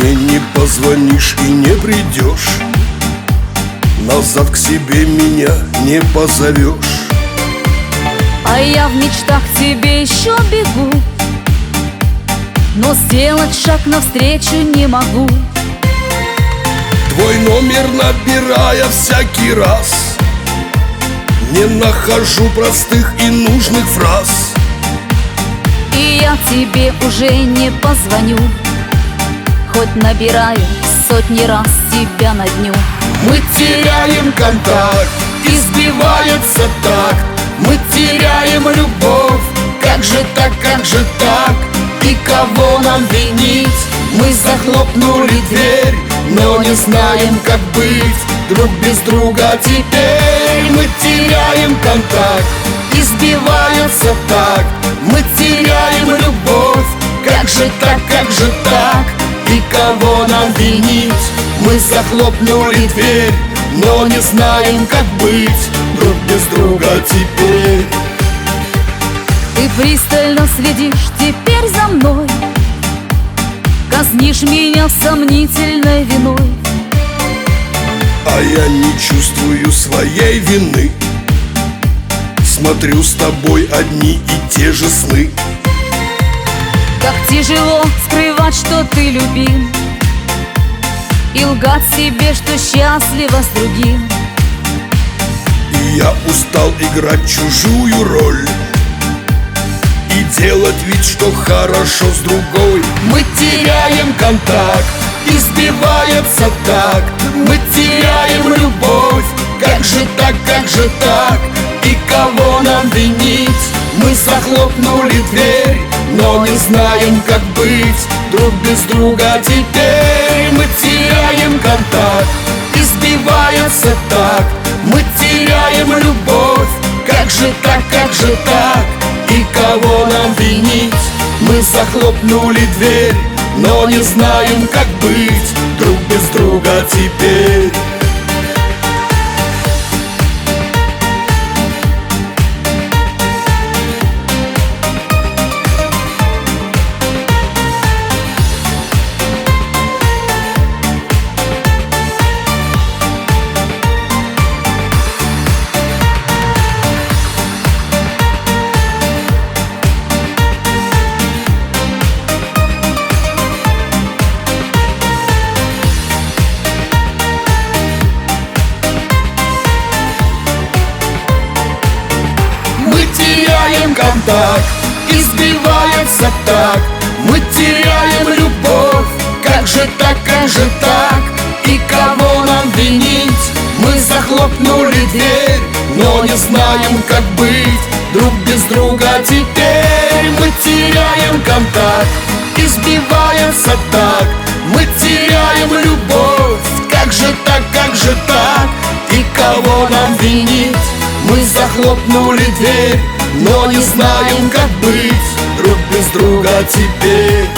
мне не позвонишь и не придешь. Назад к себе меня не позовешь. А я в мечтах к тебе еще бегу Но сделать шаг навстречу не могу. Твой номер набирая всякий раз Не нахожу простых и нужных фраз. И я тебе уже не позвоню Хоть набираю сотни раз тебя на дню. Мы теряем контакт, избивается так Мы теряем любовь, как же так, как же так? И кого нам винить? Мы захлопнули дверь, но не знаем, как быть Друг без друга теперь. Мы теряем контакт Избивается так, мы теряем любовь Как же так, как же так, кого нам винить? Мы захлопнули дверь, но не знаем, как быть Друг без друга теперь Ты пристально следишь теперь за мной Казнишь меня сомнительной виной А я не чувствую своей вины Смотрю с тобой одни и те же сны Как тяжело скрывать, что ты любим. И лгать себе, что счастлива с другим. И я устал играть чужую роль. И делать вид, что хорошо с другой. Мы теряем контакт, избивается так. Мы теряем любовь, как же так, как же так. И кого нам винить? Мы захлопнули дверь, но не знаем, как быть Друг без друга. Теперь мы теряем контакт Избивается так, мы теряем любовь Как же так, как же так, и кого нам винить? Мы захлопнули дверь, но не знаем, как быть Друг без друга теперь контакт, избивается так. Мы теряем любовь, как же так, как же так? И кого нам винить? Мы захлопнули дверь, но не знаем, как быть Друг без друга теперь. Мы теряем контакт. Избивается так, мы теряем любовь. Как же так, как же так, и кого нам винить? Мы захлопнули дверь, но не знаем, как быть Друг без друга теперь